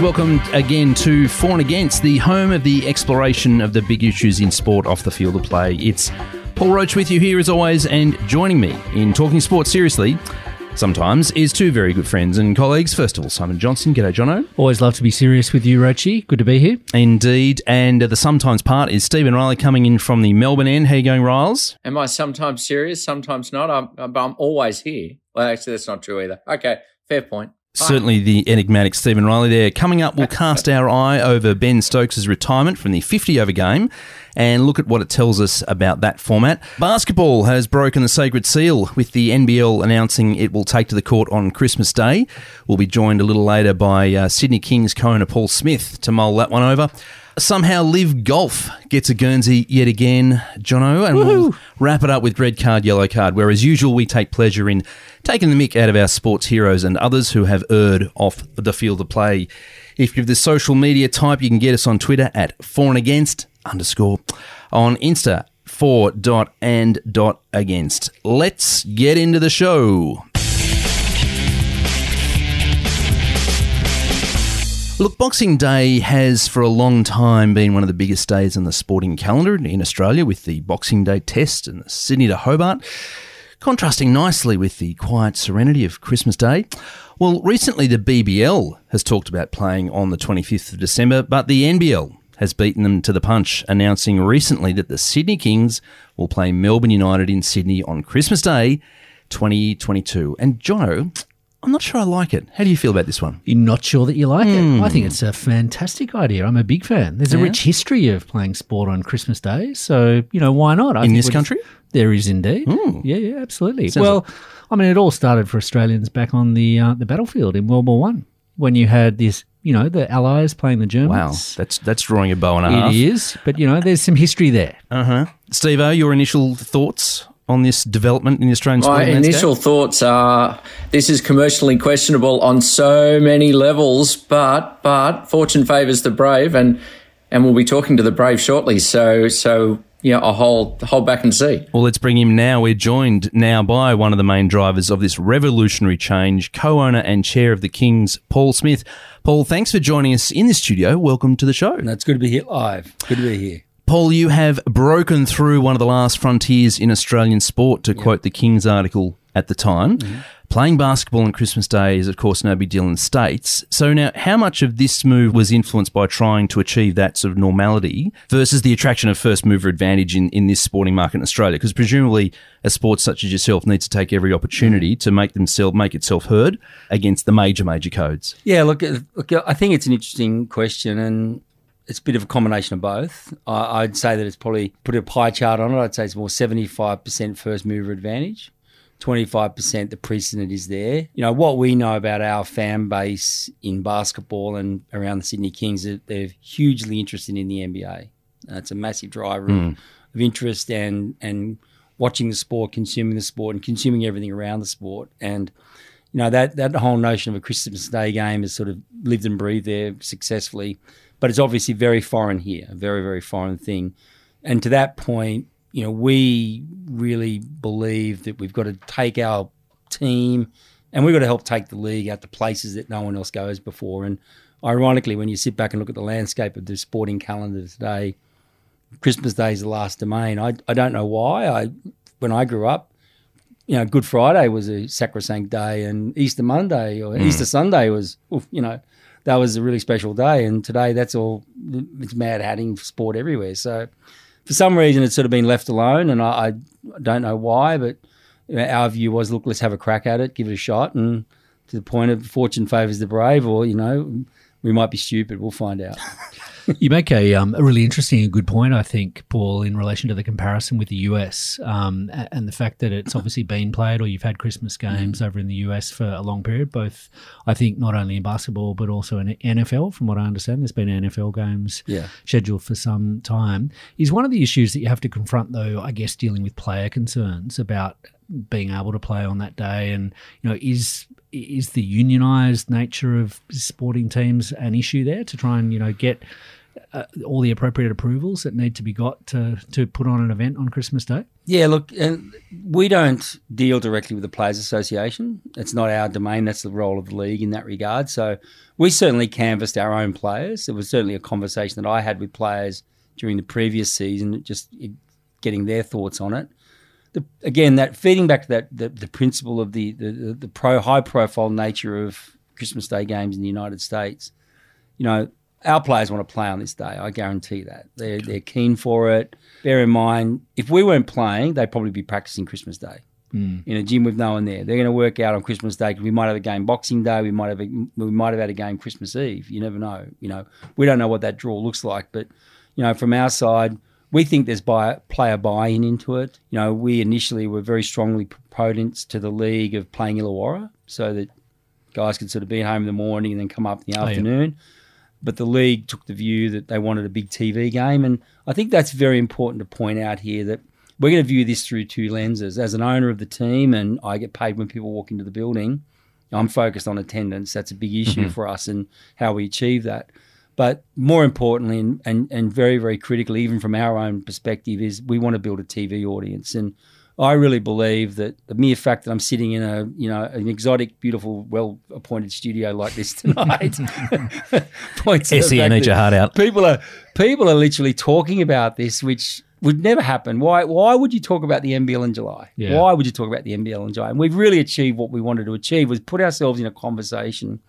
Yes, welcome again to For and Against, the home of the exploration of the big issues in sport off the field of play. It's Paul Roach with you here as always, and joining me in talking sports seriously sometimes is two very good friends and colleagues. First of all, Simon Johnson. G'day, Jono. Always love to be serious with you, Roachy. Good to be here. Indeed. And uh, the sometimes part is Stephen Riley coming in from the Melbourne end. How you going, Riles? Am I sometimes serious, sometimes not? I'm, I'm, I'm always here. Well, actually, that's not true either. Okay, fair point. Certainly the enigmatic Stephen Riley there. Coming up, we'll cast our eye over Ben Stokes' retirement from the 50 over game and look at what it tells us about that format. Basketball has broken the sacred seal with the NBL announcing it will take to the court on Christmas Day. We'll be joined a little later by uh, Sydney Kings co-owner Paul Smith to mull that one over. Somehow, LIV Golf gets a Guernsey yet again, Jono, and we'll wrap it up with red card, yellow card, where as usual we take pleasure in taking the mick out of our sports heroes and others who have erred off the field of play. If you're the social media type, you can get us on Twitter at for and against underscore, on Insta for dot and dot against. Let's get into the show. Look, Boxing Day has for a long time been one of the biggest days in the sporting calendar in Australia with the Boxing Day test and the Sydney to Hobart, contrasting nicely with the quiet serenity of Christmas Day. Well, recently the BBL has talked about playing on the 25th of December, but the NBL has beaten them to the punch, announcing recently that the Sydney Kings will play Melbourne United in Sydney on Christmas Day 2022. And Jono, I'm not sure I like it. How do you feel about this one? You're not sure that you like it? I think it's a fantastic idea. I'm a big fan. There's a rich history of playing sport on Christmas Day, so you know why not? I In this country? there is indeed. Yeah, yeah, absolutely. Sounds well, I mean, it all started for Australians back on the uh, the battlefield in World War One when you had this, you know, the Allies playing the Germans. Wow, that's that's drawing a bow and a half. It is, but you know, there's some history there. Uh huh. Steve your initial thoughts on this development in the Australian My sporting landscape? initial thoughts are this is commercially questionable on so many levels, but but fortune favours the brave, and and we'll be talking to the brave shortly. So so yeah, I'll hold hold back and see. Well, let's bring him now. We're joined now by one of the main drivers of this revolutionary change, co-owner and chair of the Kings, Paul Smith. Paul, thanks for joining us in the studio. Welcome to the show. That's good to be here live. Good to be here. Paul, you have broken through one of the last frontiers in Australian sport, to quote the King's article at the time. Playing basketball on Christmas Day is, of course, no big deal in the States. So, now, how much of this move was influenced by trying to achieve that sort of normality versus the attraction of first mover advantage in, in this sporting market in Australia? Because presumably, a sport such as yourself needs to take every opportunity to make themselves make itself heard against the major, major codes. Yeah, look, uh, look, I think it's an interesting question, and it's a bit of a combination of both. I, I'd say that it's probably put a pie chart on it. I'd say it's more seventy-five percent first mover advantage, twenty-five percent the precedent is there. You know what we know about our fan base in basketball and around the Sydney Kings, that they're hugely interested in the NBA. Uh, it's a massive driver of, of interest and and watching the sport, consuming the sport, and consuming everything around the sport. And you know that that whole notion of a Christmas Day game has sort of lived and breathed there successfully, but it's obviously very foreign here, a very very foreign thing. And to that point, you know, we really believe that we've got to take our team and we've got to help take the league out to places that no one else goes before. And ironically, when you sit back and look at the landscape of the sporting calendar today, Christmas Day is the last domain. I, I don't know why. I when I grew up, you know, Good Friday was a sacrosanct day, and Easter Monday or mm. Easter Sunday was, oof, you know, that was a really special day. And today, that's all it's mad hatting sport everywhere. So, for some reason, it's sort of been left alone, and I, I don't know why, but our view was, look, let's have a crack at it, give it a shot, and to the point of fortune favors the brave, or you know, we might be stupid. We'll find out. You make a, um, a really interesting and good point, I think, Paul, in relation to the comparison with the US um, and the fact that it's obviously been played or you've had Christmas games over in the US for a long period, both, I think, not only in basketball but also in NFL, from what I understand. There's been NFL games Yeah. scheduled for some time. Is one of the issues that you have to confront, though, I guess, dealing with player concerns about being able to play on that day and you know is is the unionized nature of sporting teams an issue there to try and you know get uh, all the appropriate approvals that need to be got to, to put on an event on Christmas Day? Yeah, look, we don't deal directly with the Players Association. It's not our domain. That's the role of the league in that regard. So we certainly canvassed our own players. It was certainly a conversation that I had with players during the previous season, just getting their thoughts on it. The, again, that feeding back to that the, the principle of the the, the pro high profile nature of Christmas Day games in the United States. You know, our players want to play on this day. I guarantee that they're they're keen for it. Bear in mind, if we weren't playing, they'd probably be practicing Christmas Day mm. in a gym with no one there. They're going to work out on Christmas Day because we might have a game Boxing Day. We might have a, we might have had a game Christmas Eve. You never know. You know, we don't know what that draw looks like, but you know, from our side, we think there's buy, player buy-in into it. You know, we initially were very strongly proponents to the league of playing Illawarra so that guys could sort of be home in the morning and then come up in the afternoon. Oh, yeah but the league took the view that they wanted a big TV game. And I think that's very important to point out here that we're going to view this through two lenses. As an owner of the team, and I get paid when people walk into the building, I'm focused on attendance. That's a big issue mm-hmm. for us and how we achieve that. But more importantly, and, and, and very, very critically, even from our own perspective, is we want to build a TV audience. And I really believe that the mere fact that I'm sitting in a you know an exotic, beautiful, well appointed studio like this tonight points to SEN eat your heart out. People are people are literally talking about this, which would never happen. Why why would you talk about the NBL in July? Yeah. Why would you talk about the NBL in July? And we've really achieved what we wanted to achieve was put ourselves in a conversation.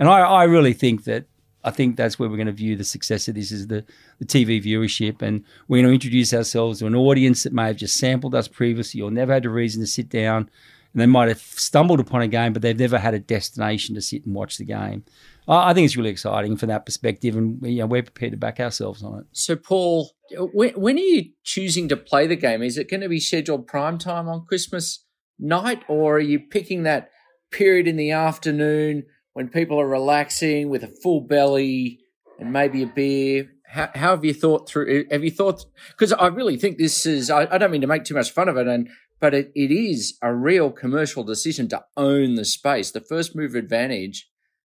And I, I really think that I think that's where we're going to view the success of this is the, the TV viewership. And we're going to introduce ourselves to an audience that may have just sampled us previously or never had a reason to sit down. And they might have stumbled upon a game, but they've never had a destination to sit and watch the game. I think it's really exciting from that perspective, and you know, we're prepared to back ourselves on it. So, Paul, when, when are you choosing to play the game? Is it going to be scheduled prime time on Christmas night, or are you picking that period in the afternoon when people are relaxing with a full belly and maybe a beer? How, how have you thought through? Eh, have you thought? Because I really think this is. I, I, don't mean to make too much fun of it, and but it, it is a real commercial decision to own the space. The first mover advantage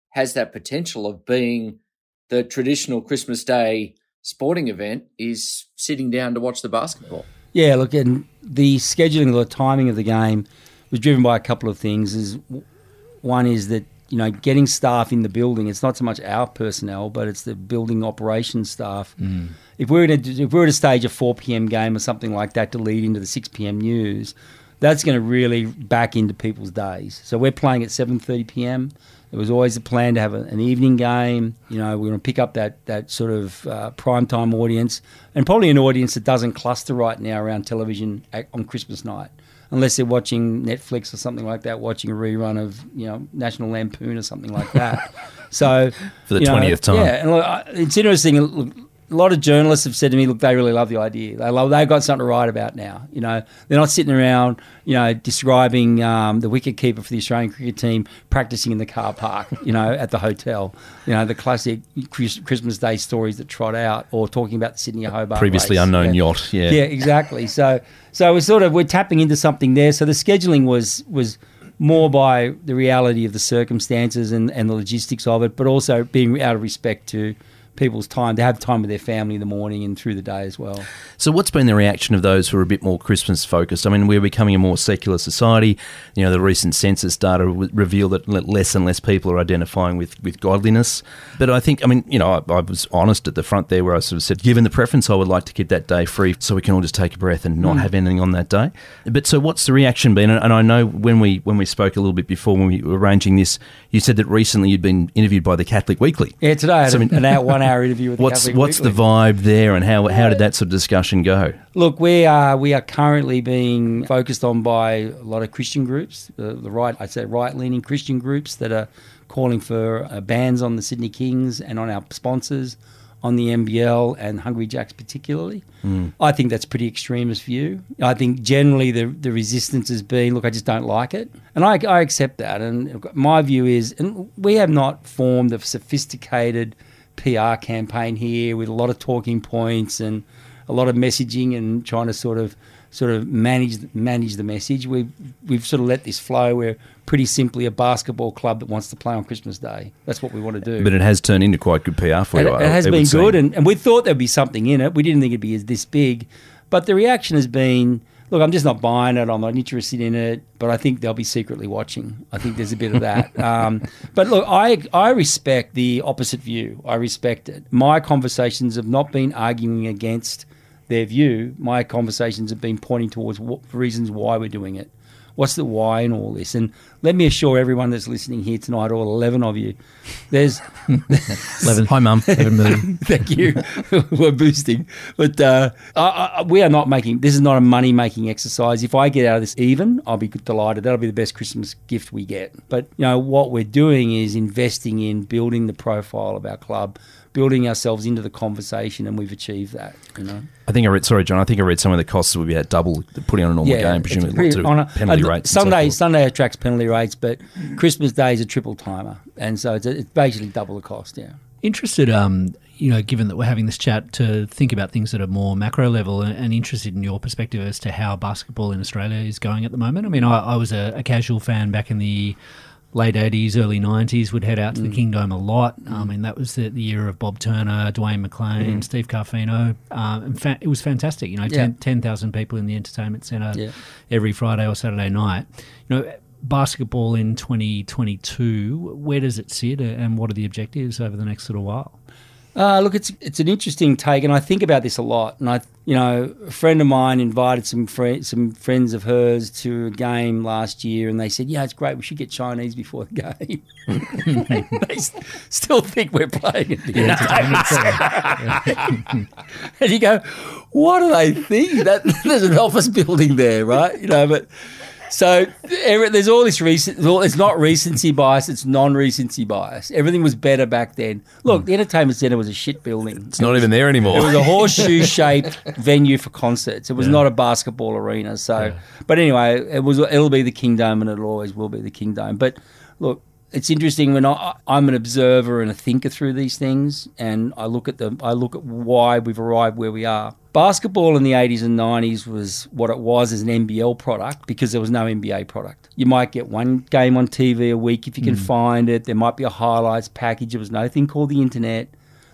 has that potential of being the traditional Christmas Day sporting event is sitting down to watch the basketball. Yeah, look, and the scheduling, the timing of the game was driven by a couple of things. Is one is that you know, getting staff in the building. It's not so much our personnel, but it's the building operations staff. Mm. If we were to if we were to stage of four p.m. game or something like that to lead into the six p.m. news, that's going to really back into people's days. So we're playing at seven thirty p.m. It was always a plan to have a, an evening game. You know, we're going to pick up that that sort of uh, prime time audience, and probably an audience that doesn't cluster right now around television at, on Christmas night unless they're watching Netflix or something like that, watching a rerun of you know National Lampoon or something like that. so for the twentieth time, yeah, and look, it's interesting. A lot of journalists have said to me, look, they really love the idea. They love, they've got something to write about now. You know, they're not sitting around, you know, describing um, the wicket keeper for the Australian cricket team practicing in the car park, you know, at the hotel. You know, the classic Christmas Day stories that trot out, or talking about the Sydney Hobart previously race. unknown yacht. Yeah, yeah, exactly. So, so we're sort of we're tapping into something there. So the scheduling was was more by the reality of the circumstances and, and the logistics of it, but also being out of respect to people's time to have time with their family in the morning and through the day as well. So, what's been the reaction of those who are a bit more Christmas focused? I mean, we're becoming a more secular society. You know, the recent census data reveal that less and less people are identifying with, with godliness. But I think, I mean, you know, I, I, was honest at the front there where I sort of said, given the preference, I would like to keep that day free so we can all just take a breath and not mm. have anything on that day. But so, what's the reaction been? And I know when we when we spoke a little bit before when we were arranging this, you said that recently you'd been interviewed by the Catholic Weekly. Yeah, today I had so, an hour, one hour interview with what's, the What's Weekly. the vibe there, and how how did that sort of discussion go? Look, we are we are currently being focused on by a lot of Christian groups, the, the right I'd say right leaning Christian groups that are calling for uh, bans on the Sydney Kings and on our sponsors on the NBL and Hungry Jacks particularly. Mm. I think that's pretty extremist view. I think generally the the resistance has been, look, I just don't like it, and I, I accept that. And my view is, and we have not formed a sophisticated PR campaign here with a lot of talking points and a lot of messaging and trying to sort of sort of manage manage the message. We've we've sort of let this flow. We're pretty simply a basketball club that wants to play on Christmas Day. That's what we want to do. But it has turned into quite good PR for it, you. it has been good, and, and we thought there'd be something in it. We didn't think it'd be as this big, but the reaction has been. Look, I'm just not buying it. I'm not interested in it, but I think they'll be secretly watching. I think there's a bit of that. um, but look, I I respect the opposite view. I respect it. My conversations have not been arguing against their view, my conversations have been pointing towards what, reasons why we're doing it. What's the why in all this? And let me assure everyone that's listening here tonight, all 11 of you, there's. 11. Hi, Mum. 11 million. Thank you. We're boosting. But uh, I, I, we are not making, this is not a money making exercise. If I get out of this even, I'll be delighted. That'll be the best Christmas gift we get. But, you know, what we're doing is investing in building the profile of our club building ourselves into the conversation, and we've achieved that. You know. I think I read. Sorry, John. I think I read some of the costs would be at double putting on a normal game, presumably pretty, on a, penalty a, rates. Sunday, so Sunday attracts penalty rates, but Christmas Day is a triple timer, and so it's, a, it's basically double the cost. Yeah. Interested, um, you know, given that we're having this chat, to think about things that are more macro level, and, and interested in your perspective as to how basketball in Australia is going at the moment. I mean, I, I was a, a casual fan back in the late 80s, early 90s would head out to mm. the Kingdome a lot. Mm. I mean, that was the, the year of Bob Turner, Dwayne McClain, mm. Steve Carfino. Um, fa- it was fantastic. You know, yeah. 10,000 people in the entertainment centre yeah. every Friday or Saturday night. You know, basketball in 2022, where does it sit and what are the objectives over the next little while? Uh, look, it's it's an interesting take, and I think about this a lot. And I, you know, a friend of mine invited some fr- some friends of hers to a game last year, and they said, "Yeah, it's great. We should get Chinese before the game." they st- still think we're playing at the entertainment and you go, "What do they think? That there's an office building there, right? You know, but." So there's all this recent. It's not recency bias. It's non-recency bias. Everything was better back then. Look, hmm. the entertainment center was a shit building. It's it not was, even there anymore. It was a horseshoe-shaped venue for concerts. It was yeah. not a basketball arena. So, yeah. but anyway, it was. It'll be the Kingdome, and it always will be the Kingdome. But look, it's interesting when I, am an observer and a thinker through these things, and I look at them. I look at why we've arrived where we are. Basketball in the 80s and 90s was what it was as an NBL product because there was no NBA product. You might get one game on TV a week if you can mm. find it. There might be a highlights package. There was no thing called the internet.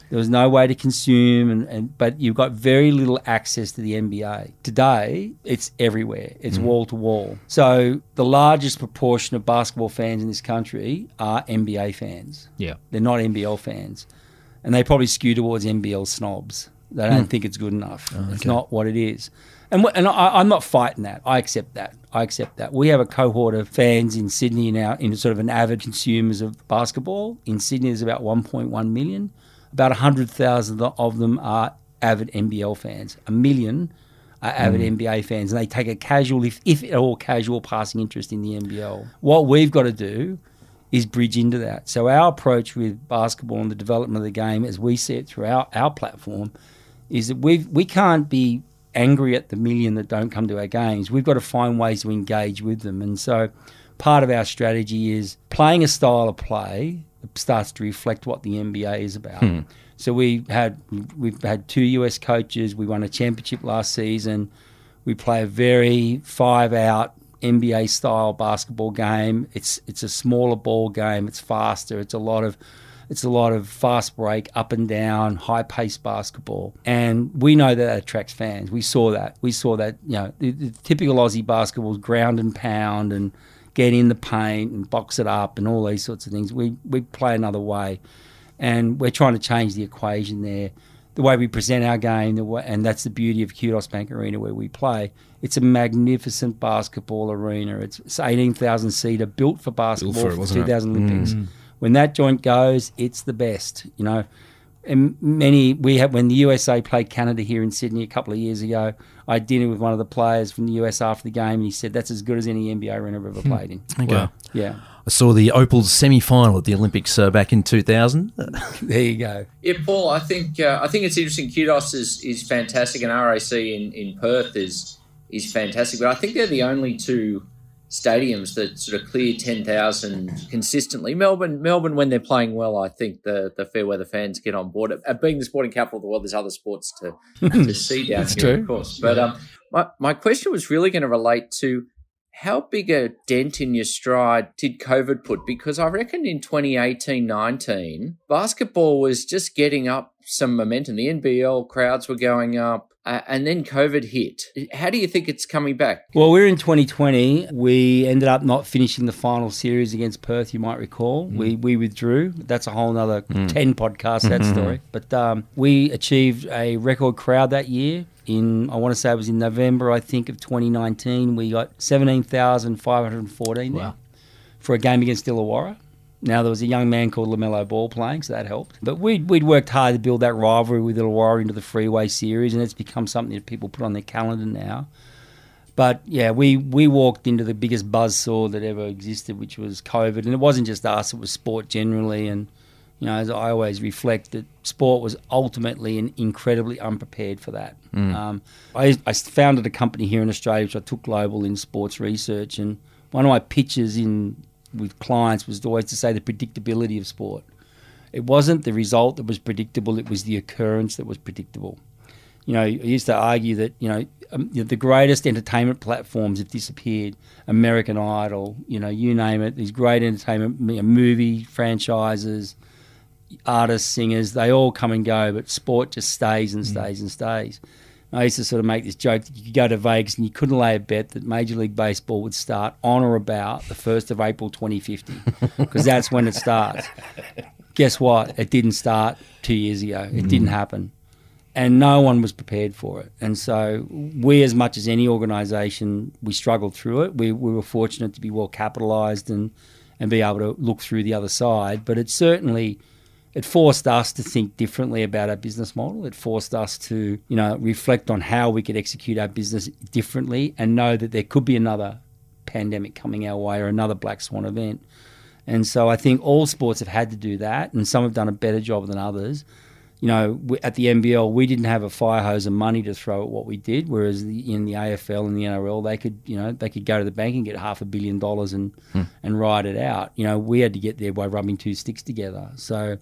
There was no way to consume, and, and but you've got very little access to the NBA. Today, it's everywhere. It's wall to wall. So the largest proportion of basketball fans in this country are NBA fans. Yeah, they're not NBL fans, and they probably skew towards NBL snobs. They don't mm. think it's good enough. Oh, okay. It's not what it is. And, and I, am not fighting that. I accept that. I accept that. We have a cohort of fans in Sydney now, in sort of an avid consumers of basketball. In Sydney, there's about 1.1 million. About 100,000 of them are avid NBL fans. A million are avid mm. NBA fans, and they take a casual, if, if at all, casual passing interest in the NBL. What we've got to do is bridge into that. So our approach with basketball and the development of the game, as we see it through our, our platform, is that we we can't be angry at the million that don't come to our games. We've got to find ways to engage with them, and so part of our strategy is playing a style of play that starts to reflect what the NBA is about. Hmm. So we had we've had two US coaches. We won a championship last season. We play a very five out NBA style basketball game. It's it's a smaller ball game. It's faster. It's a lot of it's a lot of fast break, up and down, high pace basketball, and we know that, that attracts fans. We saw that. We saw that. You know, the, the typical Aussie basketball is ground and pound and get in the paint and box it up and all these sorts of things. We we play another way, and we're trying to change the equation there. The way we present our game, the way, and that's the beauty of Qudos Bank Arena where we play. It's a magnificent basketball arena. It's, it's 18,000 seater, built for basketball built for, it, for 2000 it? Olympics. Mm. When that joint goes, it's the best. You know, and many we had when the USA played Canada here in Sydney a couple of years ago. I had dinner with one of the players from the US after the game, and he said that's as good as any NBA arena I've ever hmm. played in. Okay. Wow. Yeah. I saw the Opals semi-final at the Olympics uh, back in 2000. there you go. Yeah, Paul. I think uh, I think it's interesting. Qudos is is fantastic, and RAC in, in Perth is is fantastic. But I think they're the only two stadiums that sort of clear 10,000 consistently. Melbourne, Melbourne, when they're playing well, I think the, the fair weather fans get on board. At being the sporting capital of the world, there's other sports to, to see down here, true. of course. But um, my, my question was really going to relate to how big a dent in your stride did COVID put? Because I reckon in 2018 19, basketball was just getting up some momentum. The NBL crowds were going up. Uh, and then COVID hit. How do you think it's coming back? Well, we're in 2020. We ended up not finishing the final series against Perth. You might recall mm. we we withdrew. That's a whole other mm. ten podcasts. That story. But um, we achieved a record crowd that year. In I want to say it was in November, I think of 2019. We got 17,514 wow. for a game against Illawarra. Now there was a young man called LaMelo Ball playing, so that helped. But we'd we'd worked hard to build that rivalry with Illawarra into the Freeway Series, and it's become something that people put on their calendar now. But yeah, we we walked into the biggest buzzsaw that ever existed, which was COVID, and it wasn't just us; it was sport generally. And you know, as I always reflect, that sport was ultimately and incredibly unprepared for that. Mm. Um, I, I founded a company here in Australia, which I took global in sports research, and one of my pitches in with clients was always to say the predictability of sport. It wasn't the result that was predictable; it was the occurrence that was predictable. You know, I used to argue that you know, um, the greatest entertainment platforms have disappeared. American Idol, you know, you name it. These great entertainment movie franchises, artists, singers, they all come and go, but sport just stays and mm. stays mm. and stays. I used to sort of make this joke that you could go to Vegas and you couldn't lay a bet that Major League Baseball would start on or about the 1st of April 2050 because that's when it starts. Guess what? It didn't start two years ago. It mm. didn't happen. And no one was prepared for it. And so we, as much as any organisation, we struggled through it. We, we were fortunate to be well capitalised and, and be able to look through the other side. But it certainly – it forced us to think differently about our business model. It forced us to, you know, reflect on how we could execute our business differently and know that there could be another pandemic coming our way or another black swan event. And so I think all sports have had to do that, and some have done a better job than others. You know, at the NBL, we didn't have a fire hose of money to throw at what we did, whereas in the AFL and the NRL, they could, you know, they could go to the bank and get half a billion dollars and hmm. and ride it out. You know, we had to get there by rubbing two sticks together. So,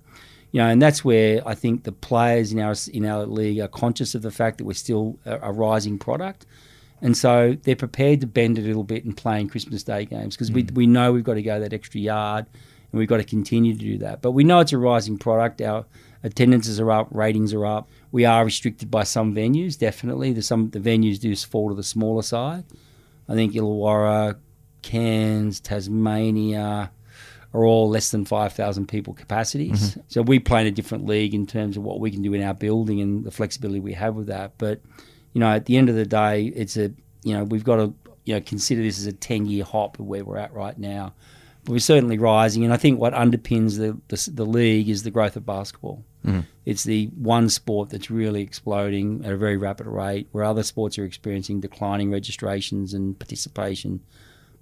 you know, and that's where I think the players in our in our league are conscious of the fact that we're still a, a rising product, and so they're prepared to bend a little bit and play in Christmas Day games because mm. we we know we've got to go that extra yard, and we've got to continue to do that. But we know it's a rising product. Our attendances are up, ratings are up. We are restricted by some venues, definitely. The some the venues do fall to the smaller side. I think Illawarra, Cairns, Tasmania are all less than 5,000 people capacities. Mm-hmm. So we play in a different league in terms of what we can do in our building and the flexibility we have with that. But, you know, at the end of the day, it's a, you know, we've got to, you know, consider this as a 10 year hop of where we're at right now. But we're certainly rising. And I think what underpins the, the, the league is the growth of basketball. Mm-hmm. It's the one sport that's really exploding at a very rapid rate, where other sports are experiencing declining registrations and participation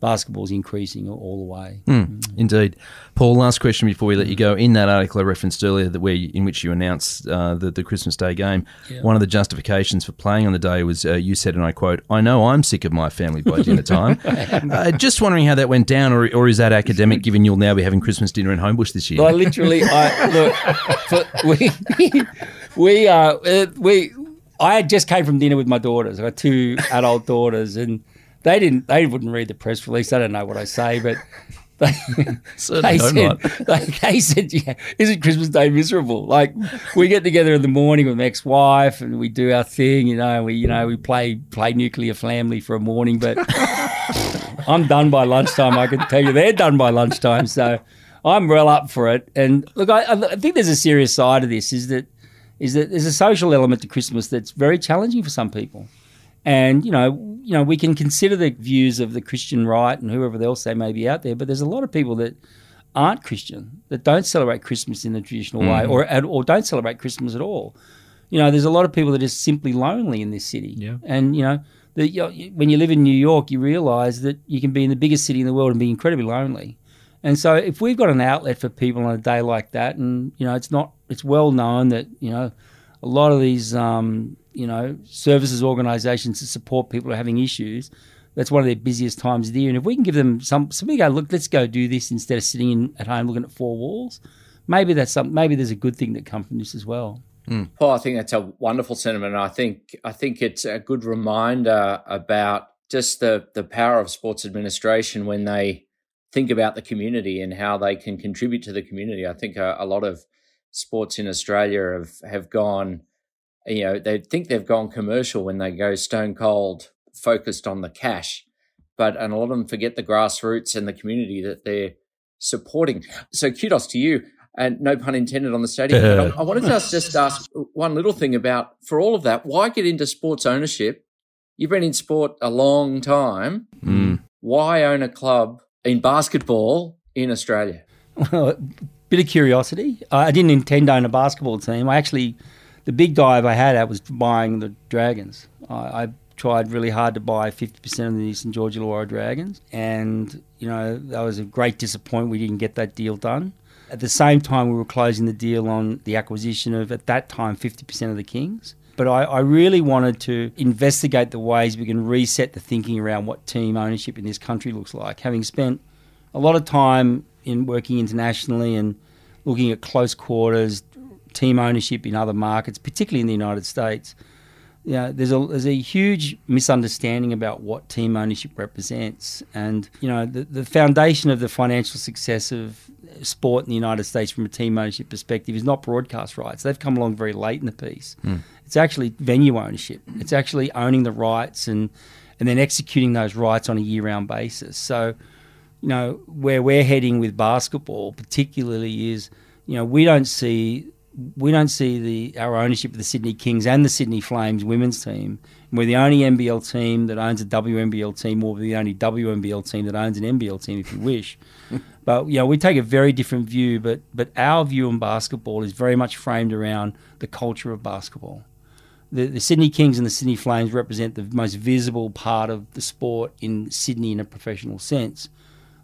basketball's increasing all the way. Mm, mm. Indeed, Paul. Last question before we let you go. In that article I referenced earlier, that where in which you announced uh, the, the Christmas Day game, yeah. one of the justifications for playing on the day was uh, you said, and I quote, "I know I'm sick of my family by dinner time." uh, just wondering how that went down, or, or is that academic? Given you'll now be having Christmas dinner in Homebush this year. I literally, I look, we we uh, uh we. I had just came from dinner with my daughters. I got two adult daughters, and they didn't. They wouldn't read the press release. They don't know what I say, but. They, they said, they, they, said, yeah, isn't Christmas Day miserable? Like we get together in the morning with my ex-wife and we do our thing, you know, we, you know, we play, play nuclear family for a morning, but I'm done by lunchtime. I can tell you they're done by lunchtime. So I'm well up for it. And look, I, I think there's a serious side of this is that, is that there's a social element to Christmas that's very challenging for some people. And you know, you know, we can consider the views of the Christian right and whoever else they may be out there, but there's a lot of people that aren't Christian that don't celebrate Christmas in the traditional mm-hmm. way, or or don't celebrate Christmas at all. You know, there's a lot of people that are simply lonely in this city. Yeah. And you know, the, you know, when you live in New York, you realise that you can be in the biggest city in the world and be incredibly lonely. And so, if we've got an outlet for people on a day like that, and you know, it's not, it's well known that you know, a lot of these um, you know, services organisations to support people who are having issues, that's one of their busiest times of the year. And if we can give them some, so we go, look, let's go do this instead of sitting in, at home looking at four walls. Maybe that's some, maybe there's a good thing that comes from this as well. Hmm. Paul, I think that's a wonderful sentiment. I think I think it's a good reminder about just the the power of sports administration when they think about the community and how they can contribute to the community. I think a, a lot of sports in Australia have have gone, you know, they think they've gone commercial when they go stone cold focused on the cash, but and a lot of them forget the grassroots and the community that they're supporting. So kudos to you and no pun intended on the stadium. But I, I wanted to just, just ask one little thing about for all of that. Why get into sports ownership? You've been in sport a long time. Mm. Why own a club in basketball in Australia? Well, bit of curiosity. I didn't intend to own a basketball team. I actually, the big dive I had at was buying the Dragons. I, I tried really hard to buy 50% of the St George Illawarra Dragons, and you know that was a great disappointment. We didn't get that deal done. At the same time, we were closing the deal on the acquisition of at that time 50% of the Kings. But I, I really wanted to investigate the ways we can reset the thinking around what team ownership in this country looks like. Having spent a lot of time in working internationally and looking at close quarters team ownership in other markets, particularly in the United States. You know, there's a there's a huge misunderstanding about what team ownership represents, and you know the the foundation of the financial success of sport in the United States from a team ownership perspective is not broadcast rights. They've come along very late in the piece. Hmm. It's actually venue ownership. It's actually owning the rights and and then executing those rights on a year round basis. So you know, where we're heading with basketball, particularly, is you know we don't see we don't see the our ownership of the Sydney Kings and the Sydney Flames women's team. We're the only NBL team that owns a WNBL team, or the only WNBL team that owns an NBL team, if you wish. but you know, we take a very different view. But but our view on basketball is very much framed around the culture of basketball. The, the Sydney Kings and the Sydney Flames represent the most visible part of the sport in Sydney in a professional sense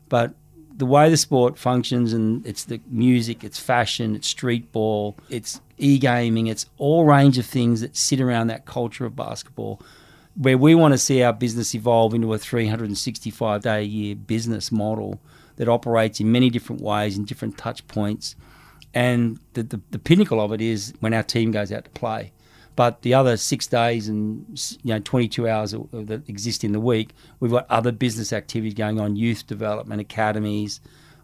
but the way the sport functions and it's the music, it's fashion, it's street ball, it's e-gaming, it's all range of things that sit around that culture of basketball where we want to see our business evolve into a 365 day a year business model that operates in many different ways in different touch points. And the, the, the pinnacle of it is when our team goes out to play but the other six days and you know 22 hours that exist in the week, we've got other business activities going on, youth development academies,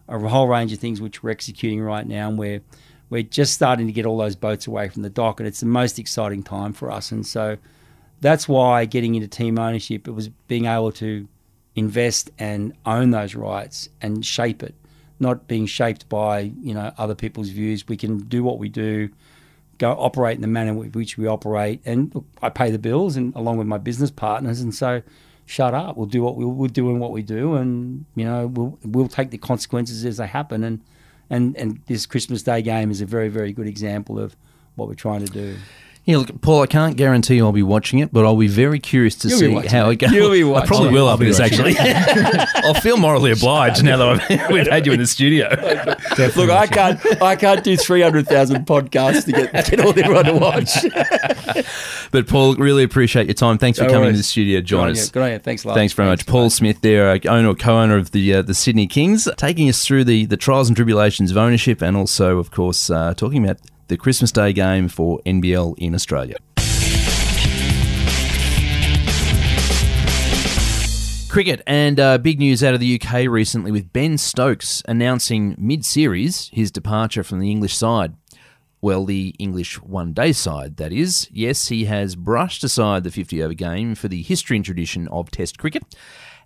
a whole range of things which we're executing right now, and we're we're just starting to get all those boats away from the dock, and it's the most exciting time for us. And so that's why getting into team ownership, it was being able to invest and own those rights and shape it, not being shaped by you know other people's views. We can do what we do go operate in the manner with which we operate. And look, I pay the bills, and along with my business partners, and so shut up. We'll do what we, we're doing, what we do, and you know we'll we'll take the consequences as they happen. And and and this Christmas Day game is a very very good example of what we're trying to do. Yeah, look, Paul, I can't guarantee I'll be watching it, but I'll be very curious to You'll see how it. goes. You'll be I probably will after be this, watching actually. I'll feel morally obliged now that I've, we've had you in the studio. Look, I can't I can't do three hundred thousand podcasts to get get all everyone to watch. But, Paul, really appreciate your time. Thanks for No coming worries. to the studio, join us. Good on you. Thanks, a lot. Thanks very much, Paul Smith. There, owner, or co-owner of the uh, the Sydney Kings, taking us through the the trials and tribulations of ownership, and also, of course, uh, talking about the Christmas Day game for NBL in Australia. Cricket and uh, big news out of the UK recently with Ben Stokes announcing mid series his departure from the English side. Well, the English one day side, that is. Yes, he has brushed aside the 50 over game for the history and tradition of Test cricket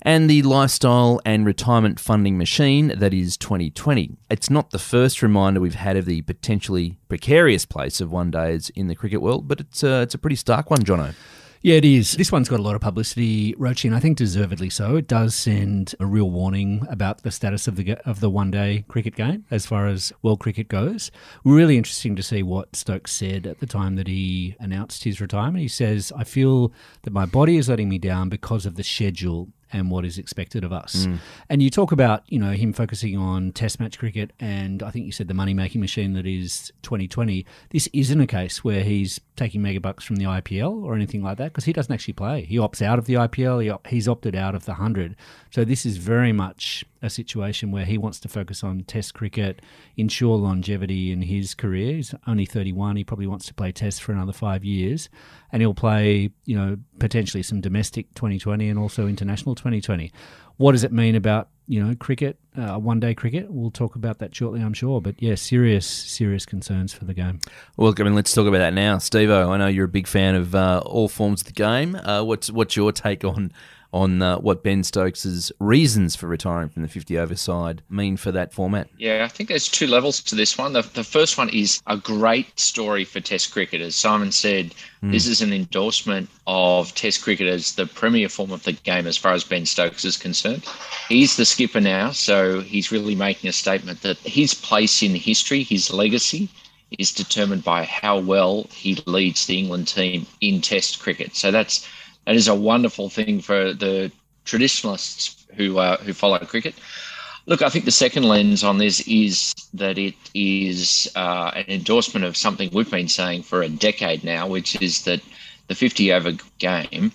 and the lifestyle and retirement funding machine that is 2020. It's not the first reminder we've had of the potentially precarious place of one days in the cricket world, but it's, uh, it's a pretty stark one, Jono. Yeah, it is. This one's got a lot of publicity, Roachy, and I think deservedly so. It does send a real warning about the status of the of the one day cricket game as far as world cricket goes. Really interesting to see what Stokes said at the time that he announced his retirement. He says, "I feel that my body is letting me down because of the schedule." And what is expected of us. Mm. And you talk about, you know, him focusing on test match cricket and I think you said the money making machine that is 2020. This isn't a case where he's taking mega bucks from the IPL or anything like that because he doesn't actually play. He opts out of the IPL, he op- he's opted out of the 100. So this is very much a situation where he wants to focus on test cricket, ensure longevity in his career. He's only 31. He probably wants to play test for another five years. And he'll play, you know, potentially some domestic 2020 and also international 2020. What does it mean about, you know, cricket, uh, one day cricket? We'll talk about that shortly, I'm sure. But yeah, serious, serious concerns for the game. Well, I mean, let's talk about that now, Stevo. I know you're a big fan of uh, all forms of the game. Uh, what's what's your take on on uh, what Ben Stokes' reasons for retiring from the 50 over side mean for that format? Yeah, I think there's two levels to this one. The, the first one is a great story for Test cricket. As Simon said, this is an endorsement of Test cricket as the premier form of the game as far as Ben Stokes is concerned. He's the skipper now, so he's really making a statement that his place in history, his legacy, is determined by how well he leads the England team in Test cricket. So that's that is a wonderful thing for the traditionalists who uh, who follow cricket. Look, I think the second lens on this is that it is uh, an endorsement of something we've been saying for a decade now, which is that the 50 over game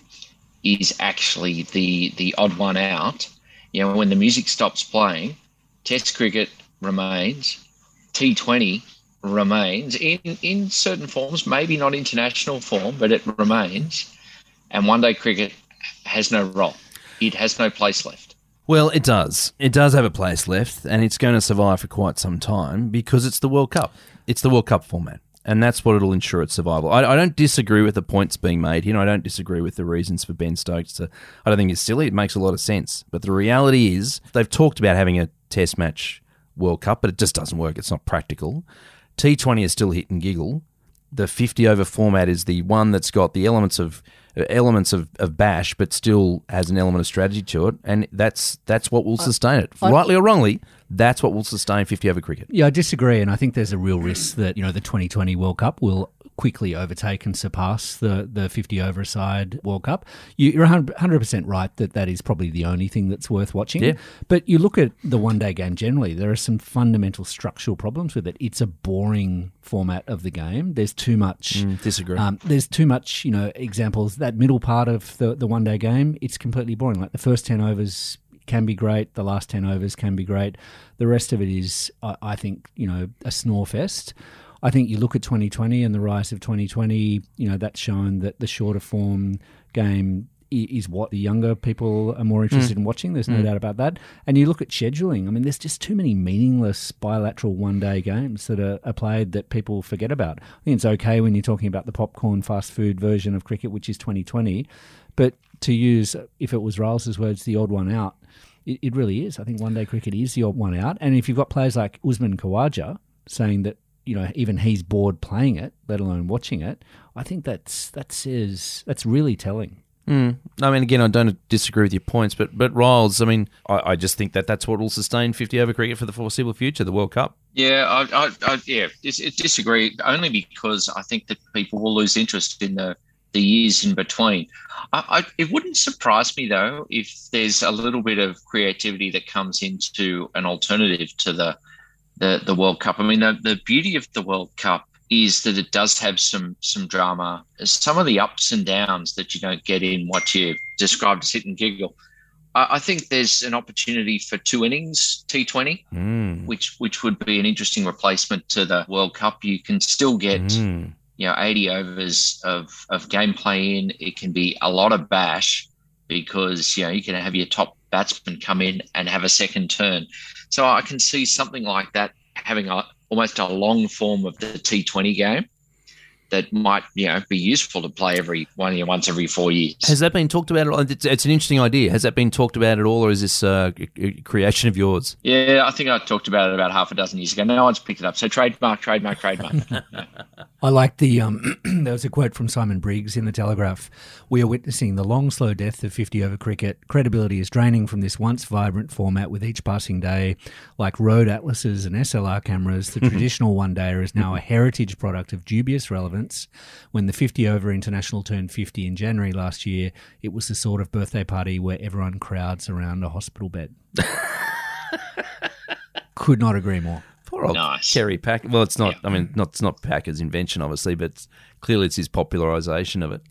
is actually the the odd one out. You know, when the music stops playing, Test cricket remains, T20 remains in in certain forms, maybe not international form, but it remains. And one day cricket has no role. It has no place left. Well, it does. It does have a place left, and it's going to survive for quite some time because it's the World Cup. It's the World Cup format, and that's what it'll ensure its survival. I, I don't disagree with the points being made here. I don't disagree with the reasons for Ben Stokes to. I don't think it's silly. It makes a lot of sense. But the reality is, they've talked about having a Test match World Cup, but it just doesn't work. It's not practical. T20 is still hit and giggle. The 50 over format is the one that's got the elements of elements of, of bash, but still has an element of strategy to it, and that's that's what will sustain it. Rightly or wrongly, that's what will sustain 50 over cricket. Yeah, I disagree, and I think there's a real risk that you know the 2020 World Cup will quickly overtake and surpass the the 50 over side World Cup. You, you're 100 percent right that that is probably the only thing that's worth watching. Yeah. But you look at the one day game generally, there are some fundamental structural problems with it. It's a boring format of the game. There's too much. disagree. Um, there's too much, you know, examples. That middle part of the the one day game, it's completely boring. Like the first 10 overs can be great. The last 10 overs can be great. The rest of it is, I, I think, you know, a snore fest. I think you look at 2020 and the rise of 2020, you know, that's shown that the shorter form game is what the younger people are more interested mm. in watching. There's no mm. doubt about that. And you look at scheduling. I mean, there's just too many meaningless bilateral one day games that are, are played that people forget about. I think it's okay when you're talking about the popcorn fast food version of cricket, which is 2020. But to use, if it was Riles' words, the odd one out, it, it really is. I think one day cricket is the odd one out. And if you've got players like Usman Khawaja saying that, you know, even he's bored playing it, let alone watching it, I think that's that says that's really telling. Hmm. I mean, again, I don't disagree with your points, but but Riles, I mean, I, I just think that that's what will sustain 50 over cricket for the foreseeable future, the World Cup. Yeah, I, I, I yeah, dis- disagree. Only because I think that people will lose interest in the the years in between. I, I, it wouldn't surprise me though if there's a little bit of creativity that comes into an alternative to the the, the World Cup. I mean, the, the beauty of the World Cup is that it does have some some drama. Some of the ups and downs that you don't get in what you described as hit and giggle. I, I think there's an opportunity for two innings T20 Mm. which which would be an interesting replacement to the World Cup. You can still get Mm. you know 80 overs of of gameplay in. It can be a lot of bash because you know you can have your top batsman come in and have a second turn. So I can see something like that having a almost a long form of the T20 game that might you know be useful to play every one you know, once every four years. Has that been talked about at all? It's, it's an interesting idea. Has that been talked about at all, or is this uh, a a creation of yours? yeah, I think I talked about it about half a dozen years ago. No one's picked it up. So trademark, trademark, trademark. I like the um, there was a quote from Simon Briggs in the Telegraph. We are witnessing the long, slow death of 50 over cricket. Credibility is draining from this once vibrant format with each passing day. Like road atlases and SLR cameras, the traditional one dayer is now a heritage product of dubious relevance relevance. When the 50 over international turned 50 in January last year, it was the sort of birthday party where everyone crowds around a hospital bed. Could not agree more. Poor old Nice. Kerry Pack. Well, it's not. I mean, not it's not Packer's invention, obviously, but clearly it's his popularisation of it.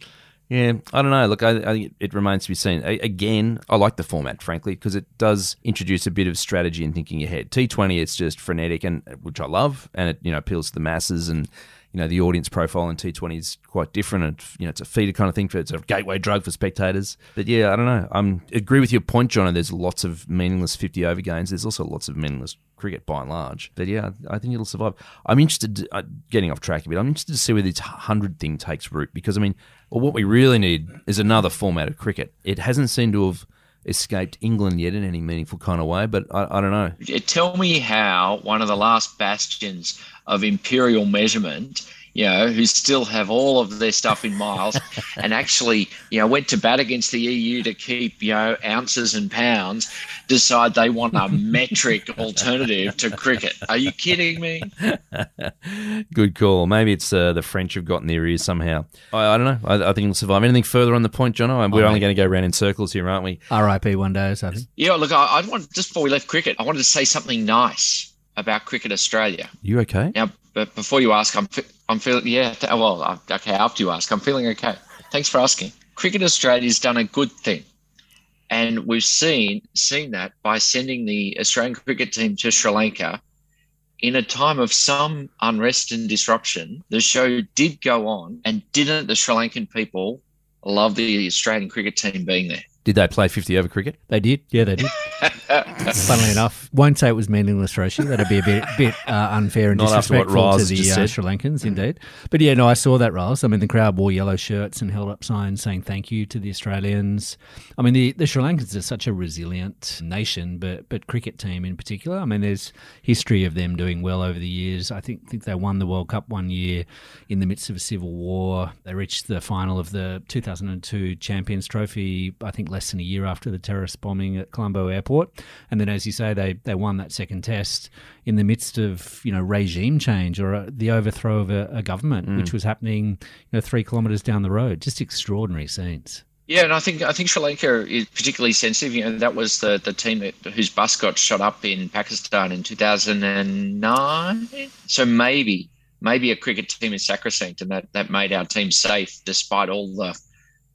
Yeah, I don't know. Look, I, I think it remains to be seen. A, again, I like the format, frankly, because it does introduce a bit of strategy and thinking ahead. T Twenty, it's just frenetic, and which I love, and it you know appeals to the masses, and you know the audience profile in T Twenty is quite different. And you know, it's a feeder kind of thing for it's a gateway drug for spectators. But yeah, I don't know. I'm agree with your point, John. And There's lots of meaningless fifty over games. There's also lots of meaningless cricket by and large. But yeah, I think it'll survive. I'm interested, uh, getting off track a bit, I'm interested to see where this 100 thing takes root because, I mean, well, what we really need is another format of cricket. It hasn't seemed to have escaped England yet in any meaningful kind of way, but I, I don't know. Tell me how one of the last bastions of imperial measurement, you know, who still have all of their stuff in miles and actually, you know, went to bat against the EU to keep, you know, ounces and pounds, decide they want a metric alternative to cricket. Are you kidding me? Good call. Maybe it's uh, the French have gotten their ears somehow. I, I don't know. I, I think it'll survive. Anything further on the point, John? We're only going to go around in circles here, aren't we? RIP one day, I think. Yeah, look, I, I want just before we left cricket, I wanted to say something nice about Cricket Australia. You okay? Now, but before you ask, I'm fe- I'm feeling yeah. Well, uh, okay. After you ask, I'm feeling okay. Thanks for asking. Cricket Australia's done a good thing, and we've seen seen that by sending the Australian cricket team to Sri Lanka in a time of some unrest and disruption. The show did go on, and didn't the Sri Lankan people love the Australian cricket team being there? Did they play 50 over cricket? They did, yeah, they did. Funnily enough, won't say it was meaningless, Roachy. That'd be a bit, bit uh, unfair and Not disrespectful to the uh. Sri Lankans, indeed. But yeah, no, I saw that, Riles. I mean, the crowd wore yellow shirts and held up signs saying thank you to the Australians. I mean, the, the Sri Lankans are such a resilient nation, but but cricket team in particular. I mean, there's history of them doing well over the years. I think think they won the World Cup one year in the midst of a civil war. They reached the final of the 2002 Champions Trophy. I think less than a year after the terrorist bombing at Colombo Airport, and then, as you say, they they won that second test in the midst of you know regime change or uh, the overthrow of a, a government, which was happening you know three kilometres down the road. Just extraordinary scenes. Yeah, and I think I think Sri Lanka is particularly sensitive. You know, that was the the team that, whose bus got shot up in Pakistan in 2009. So maybe maybe a cricket team is sacrosanct, and that, that made our team safe despite all the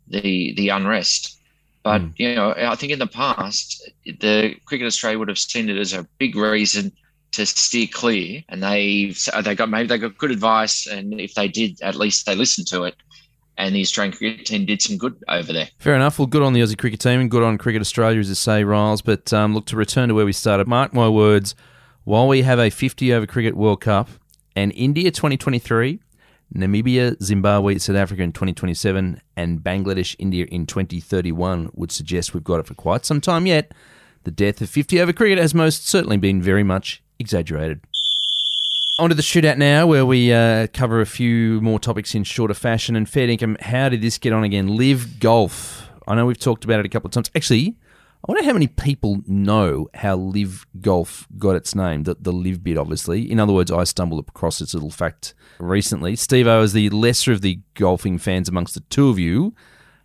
the the unrest. But you know, I think in the past, the Cricket Australia would have seen it as a big reason to steer clear, and they they got maybe they got good advice, and if they did, at least they listened to it. And the Australian cricket team did some good over there. Fair enough. Well, good on the Aussie cricket team and good on Cricket Australia, as you say, Riles. But um, look, to return to where we started, mark my words, while we have a 50 over Cricket World Cup and India 2023, Namibia, Zimbabwe, South Africa in 2027, and Bangladesh, India in 2031 would suggest we've got it for quite some time yet. The death of 50 over cricket has most certainly been very much exaggerated. On to the shootout now, where we uh, cover a few more topics in shorter fashion. And fair income, how did this get on again? LIV Golf. I know we've talked about it a couple of times. Actually, I wonder how many people know how LIV Golf got its name, the, the LIV bit, obviously. In other words, I stumbled across this little fact recently. Steve O is the lesser of the golfing fans amongst the two of you.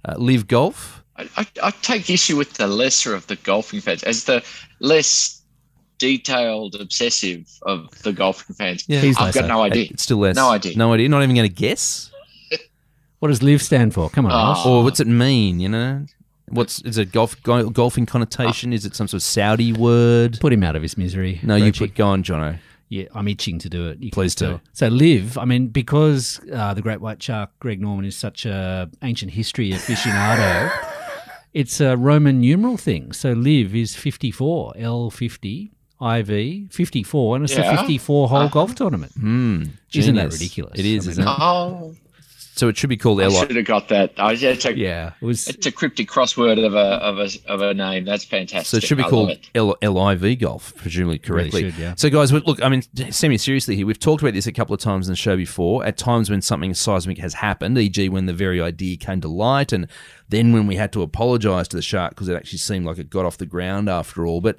Uh, LIV Golf. I, I, I take issue with the lesser of the golfing fans as the less detailed, obsessive of the golfing fans. Yeah. He's I've got no idea. It's still less. No idea. No idea. Not even going to guess? What does LIV stand for? Come on, Oh. Or what's it mean, you know? What's is it golf go, golfing connotation? Is it some sort of Saudi word? Put him out of his misery. No, you put go on, Jono. Yeah, I'm itching to do it. You Please do. tell. So LIV. I mean, because uh, the great white shark Greg Norman is such a ancient history aficionado, it's a Roman numeral thing. So LIV is 54, L50, IV 54, and it's Yeah. a 54 hole Uh-huh. golf tournament. Hmm. Isn't that ridiculous? It is, I mean, isn't it? Oh, So it should be called I L. should have got that. I, it's, a, Yeah, it was. it's a cryptic crossword of a of a of a name. That's fantastic. So it should be I called love. L- LIV golf, presumably correctly. should, yeah. So, guys, look, I mean, semi seriously here, we've talked about this a couple of times in the show before. At times when something seismic has happened, e.g., when the very idea came to light, and then when we had to apologise to the shark because it actually seemed like it got off the ground after all. But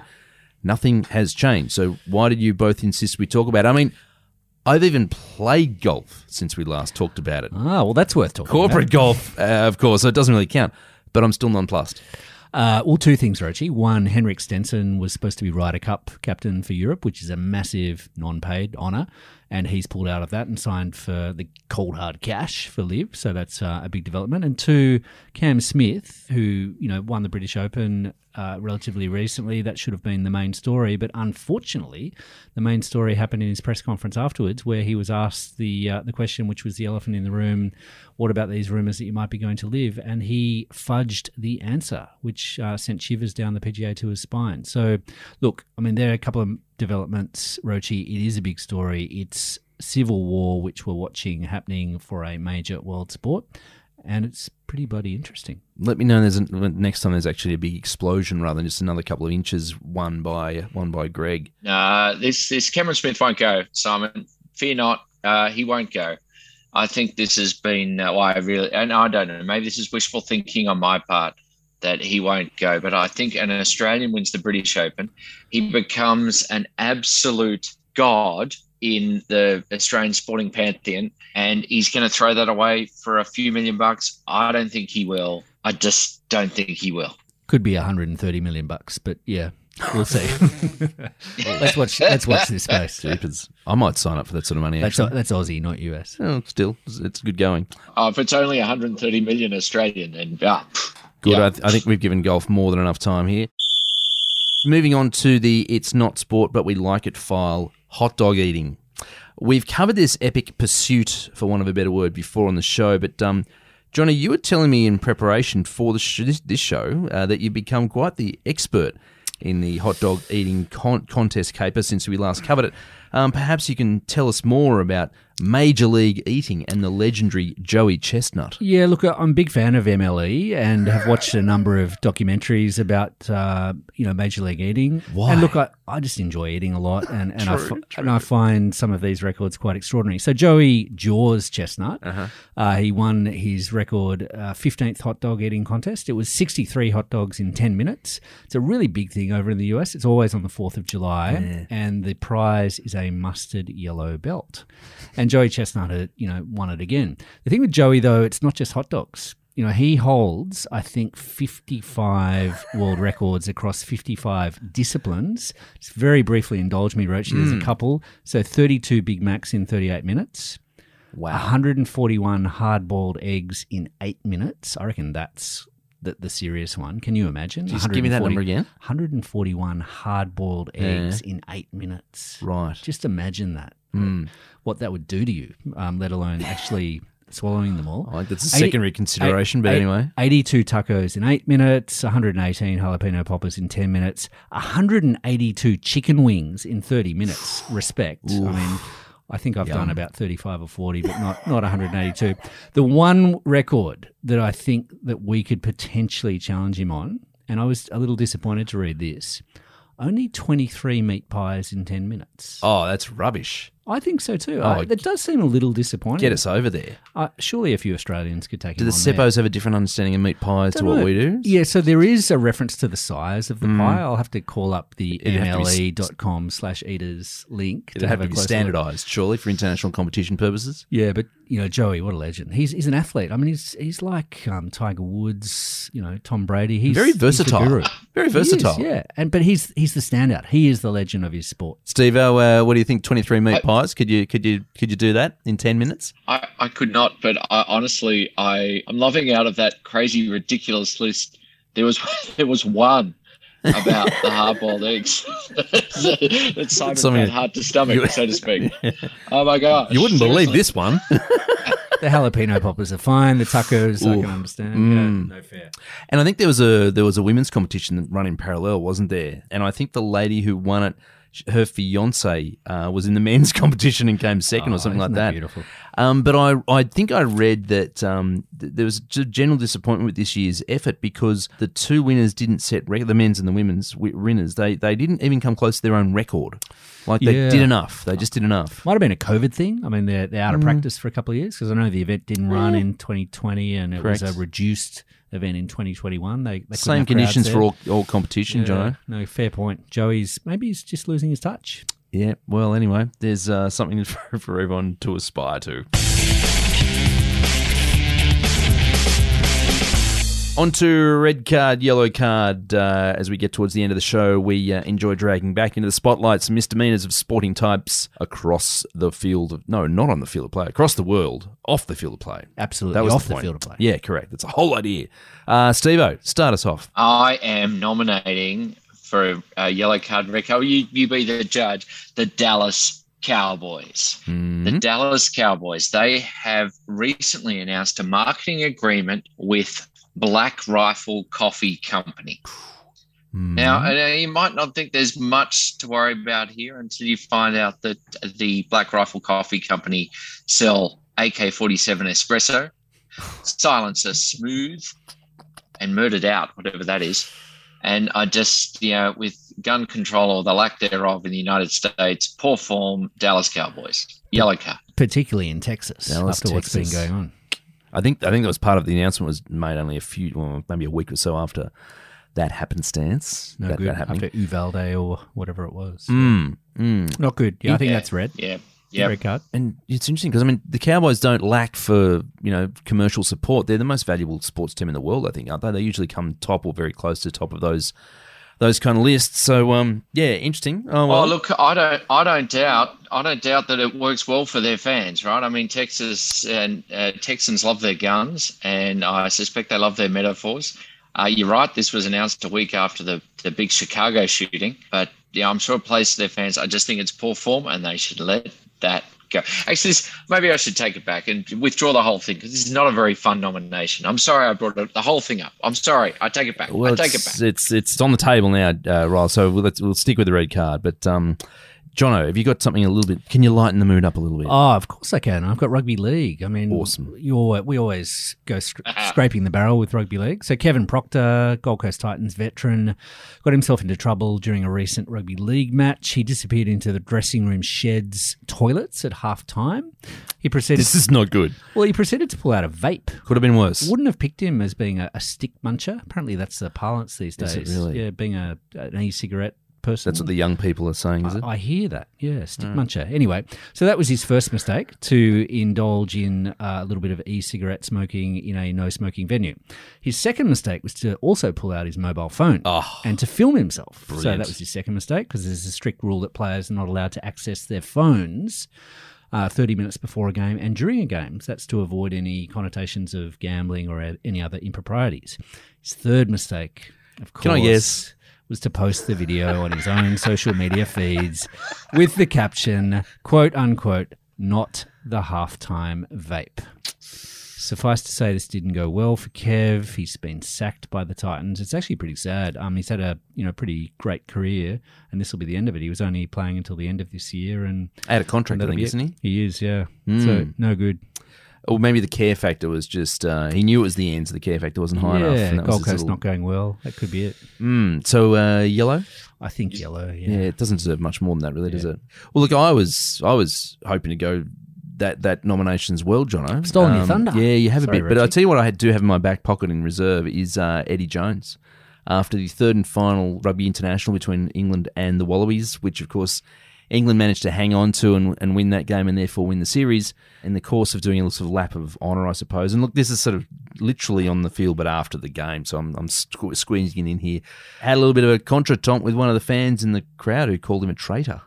nothing has changed. So, why did you both insist we talk about it? I mean, I've even played golf since we last talked about it. Ah, well, that's worth talking Corporate golf, uh, of course, so it doesn't really count. But I'm still nonplussed. Uh, well, two things, Roachy. One, Henrik Stenson was supposed to be Ryder Cup captain for Europe, which is a massive non-paid honour, and he's pulled out of that and signed for the cold hard cash for LIV. So that's uh, a big development. And two, Cam Smith, who you know won the British Open uh, relatively recently, that should have been the main story. But unfortunately, the main story happened in his press conference afterwards, where he was asked the uh, the question, which was the elephant in the room: "What about these rumours that you might be going to LIV?" And he fudged the answer, which uh, sent shivers down the PGA Tour's spine. So, look, I mean, there are a couple of developments, Roachy. It is a big story. It's civil war, which we're watching happening for a major world sport, and it's pretty bloody interesting. Let me know there's a, next time there's actually a big explosion rather than just another couple of inches won by one by Greg. Nah, this this Cameron Smith won't go, Simon. Fear not, uh, he won't go. I think this has been uh, why I really, and I don't know, maybe this is wishful thinking on my part that he won't go. But I think an Australian wins the British Open, he becomes an absolute god in the Australian sporting pantheon, and he's going to throw that away for a few million bucks. I don't think he will. I just don't think he will. Could be 130 million bucks, but yeah, we'll see. let's watch. Let's watch this space. Jeepers. I might sign up for that sort of money. That's Actually. that's Aussie, not US. Oh, still, it's- it's good going. Uh, if it's only 130 million Australian, then ah, pff, Good. yeah. I, th- I think we've given golf more than enough time here. Moving on to the it's not sport, but we like it file hot dog eating. We've covered this epic pursuit, for want of a better word, before on the show, but um, Johnny, you were telling me in preparation for the sh- this, this show uh, that you've become quite the expert in the hot dog eating con- contest caper since we last covered it. Um, perhaps you can tell us more about Major League Eating and the legendary Joey Chestnut. Yeah, look, I'm a big fan of MLE and have watched a number of documentaries about uh, you know Major League Eating. Why? And look, I, I just enjoy eating a lot, and and, I, fi- and I find some of these records quite extraordinary. So Joey Jaws Chestnut, uh he won his record uh, 15th hot dog eating contest. It was 63 hot dogs in 10 minutes. It's a really big thing over in the US. It's always on the 4th of July, and the prize is a mustard yellow belt. And Joey Chestnut, had, you know, won it again. The thing with Joey, though, it's not just hot dogs. You know, he holds, I think, 55 world records across 55 disciplines. Just very briefly indulge me, Roach. There's a couple. So 32 Big Macs in 38 minutes. Wow. 141 hard boiled eggs in eight minutes. I reckon that's the, the serious one. Can you imagine? Just give me that number again. 141 hard boiled eggs in eight minutes. Right. Just imagine that. Hmm. What that would do to you, um, let alone actually swallowing them all. I think that's a 80 secondary consideration, but eight- anyway. 82 tacos in 8 minutes, 118 jalapeno poppers in 10 minutes, 182 chicken wings in 30 minutes. Respect. I mean, I think I've done about 35 or 40, but not, not 182. The one record that I think that we could potentially challenge him on, and I was a little disappointed to read this, only 23 meat pies in 10 minutes. Oh, that's rubbish. I think so too. Oh, I, that does seem a little disappointing. Get us over there. Uh, surely a few Australians could take it. Do him the on there. Seppos have a different understanding of meat pies to Don't what know. we do? Yeah, so there is a reference to the size of the pie. I'll have to call up the It'd have to be mle.com slash eaters link It'd have a to be closer look. standardised, surely, for international competition purposes. Yeah, but you know, Joey, what a legend. He's he's an athlete. I mean, he's he's like um, Tiger Woods, you know, Tom Brady. He's Very he's the versatile. guru. Very He is, versatile. yeah, and but he's he's the standout. He is the legend of his sport. Steve, uh, what do you think? Twenty-three meat pies? Could you could you could you do that in ten minutes? I, I could not, but I, honestly, I I'm loving out of that crazy, ridiculous list. There was there was one about the hard-boiled eggs that Simon Something- found hard to stomach, so to speak. Oh my gosh! You wouldn't believe this one. The jalapeno poppers are fine. The tacos I can understand. Mm. Yeah, no fair. And I think there was a there was a women's competition that run in parallel, wasn't there? And I think the lady who won it, sh- her fiance uh, was in the men's competition and came second or something like Oh, that that. beautiful? Um, but I I think I read that um, th- there was a general disappointment with this year's effort because the two winners didn't set rec- the men's and the women's wi- winners. They they didn't even come close to their own record. Like they Yeah. did enough. They just did enough. Might have been a COVID thing. I mean, they're, they're Mm. out of practice for a couple of years because I know the event didn't run in 2020 and it was a reduced event in 2021. They, they Same conditions for all, all competition, Yeah, Jono. No, fair point. Joey's maybe he's just losing his touch. Yeah, well, anyway, there's uh, something for, for everyone to aspire to. On to red card, yellow card. Uh, as we get towards the end of the show, we uh, enjoy dragging back into the spotlight some misdemeanors of sporting types across the field of no, not on the field of play, across the world, off the field of play. Absolutely, That was off the the, point. field of play. Yeah, correct. That's a whole idea. Uh, Steve start us off. I am nominating for a yellow card, Rico. You, you be the judge. The Dallas Cowboys. The Dallas Cowboys. They have recently announced a marketing agreement with Black Rifle Coffee Company. Now, Mm-hmm. uh, you might not think there's much to worry about here until you find out that the Black Rifle Coffee Company sell AK 47 espresso, silencer smooth, and murdered out, whatever that is. And I just, you know, with gun control or the lack thereof in the United States, poor form, Dallas Cowboys, yellow card. particularly in Texas Dallas, after what's Texas. been going on. I think I think that was part of the announcement was made only a few, well, maybe a week or so after that happenstance. No that, good that happening. after Uvalde or whatever it was. Mm, mm. Not good. Yeah, I think Yeah. that's red. Yeah. Yeah. Red card. And it's interesting because I mean the Cowboys don't lack for you know commercial support. They're the most valuable sports team in the world, I think, aren't they? They usually come top or very close to top of those those kind of lists. So um, yeah, interesting. Oh, well, Oh, look, I don't, I don't doubt, I don't doubt that it works well for their fans, right? I mean, Texas and uh, Texans love their guns, and I suspect they love their metaphors. Uh, you're right. This was announced a week after the the big Chicago shooting, but yeah, I'm sure it plays to their fans. I just think it's poor form, and they should let that go. Actually, this, maybe I should take it back and withdraw the whole thing because this is not a very fun nomination. I'm sorry I brought it, the whole thing up. I'm sorry. I take it back. well, I take it back. it's it's on the table now, uh, Ryle. So we'll, let's, we'll stick with the red card. But um, Jono, have you got something a little bit? Can you lighten the mood up a little bit? Oh, of course I can. I've got rugby league. I mean, Awesome. You al- we always go sc- scraping the barrel with rugby league. So Kevin Proctor, Gold Coast Titans veteran, got himself into trouble during a recent rugby league match. He disappeared into the dressing room sheds toilets at half time. He proceeded. this is not good. well, he proceeded to pull out a vape. Could have been worse. Wouldn't have picked him as being a, a stick muncher. Apparently, that's the parlance these Is days. it really? Yeah, being a an e-cigarette person. That's what the young people are saying, is it? I, I hear that. Yeah, stick muncher. Anyway, so that was his first mistake to indulge in uh, a little bit of e-cigarette smoking in a no-smoking venue. His second mistake was to also pull out his mobile phone Oh, and to film himself. So that was his second mistake because there's a strict rule that players are not allowed to access their phones. Uh, 30 minutes before a game and during a game. So that's to avoid any connotations of gambling or any other improprieties. His third mistake, of course, Can I guess? Was to post the video on his own social media feeds with the caption, quote unquote, not the halftime vape. Suffice to say, this didn't go well for Kev. He's been sacked by the Titans. It's actually pretty sad. Um, he's had a you know pretty great career, and this will be the end of it. He was only playing until the end of this year, and out of contract, I think, isn't he? He is, yeah. So no good. Or maybe the care factor was just uh, he knew it was the end, so the care factor wasn't high enough. yeah, that was Gold Coast little- not going well. That could be it. Mm, so uh, yellow. I think yellow. Yeah. Yeah. it doesn't deserve much more than that, really, does it? Well, look, I was I was hoping to go that that nomination as well, Jono. Stolen your thunder. Yeah, you have Sorry, a bit, but I tell you what, I do have in my back pocket in reserve is uh, Eddie Jones. After the third and final rugby international between England and the Wallabies, which of course England managed to hang on to and, and win that game and therefore win the series in the course of doing a sort of lap of honour, I suppose. And look, this is sort of literally on the field, but after the game, so I'm, I'm squeezing in here. Had a little bit of a contretemps with one of the fans in the crowd who called him a traitor.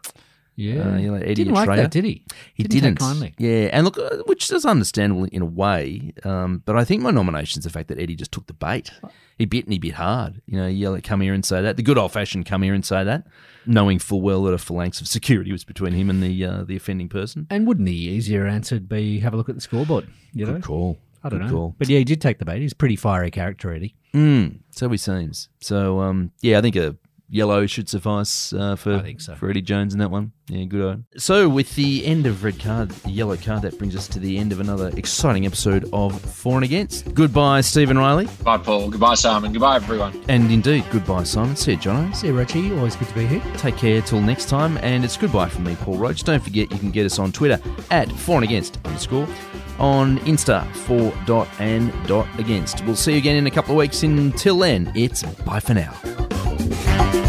Yeah. Uh, you know, Eddie didn't a like that, did he? He Didn't didn't. kindly. Yeah, and look, uh, which is understandable in a way. Um, but I think my nomination is the fact that Eddie just took the bait. He bit and he bit hard. You know, yell at come here and say that. The good old fashioned come here and say that, knowing full well that a phalanx of security was between him and the uh, the offending person. And wouldn't the easier answer be have a look at the scoreboard? You know, Good call. I don't Good know. call. But yeah, he did take the bait. He's a pretty fiery character, Eddie. Mm, so he seems. So um, yeah, I think a yellow should suffice uh, for I think so. for Eddie Jones in that one. Yeah, good on. So with the end of red card, yellow card, that brings us to the end of another exciting episode of For and Against. Goodbye, Stephen Riley, Bye, Paul. Goodbye, Simon. Goodbye, everyone. and indeed goodbye, Simon. See you, Jono. See you, Reggie. Always good to be here. Take care till next time, and it's goodbye from me, Paul Roach. Don't forget you can get us on Twitter at for and against underscore, on Insta for dot and dot against. We'll see you again in a couple of weeks. Until then, it's bye for now. Oh,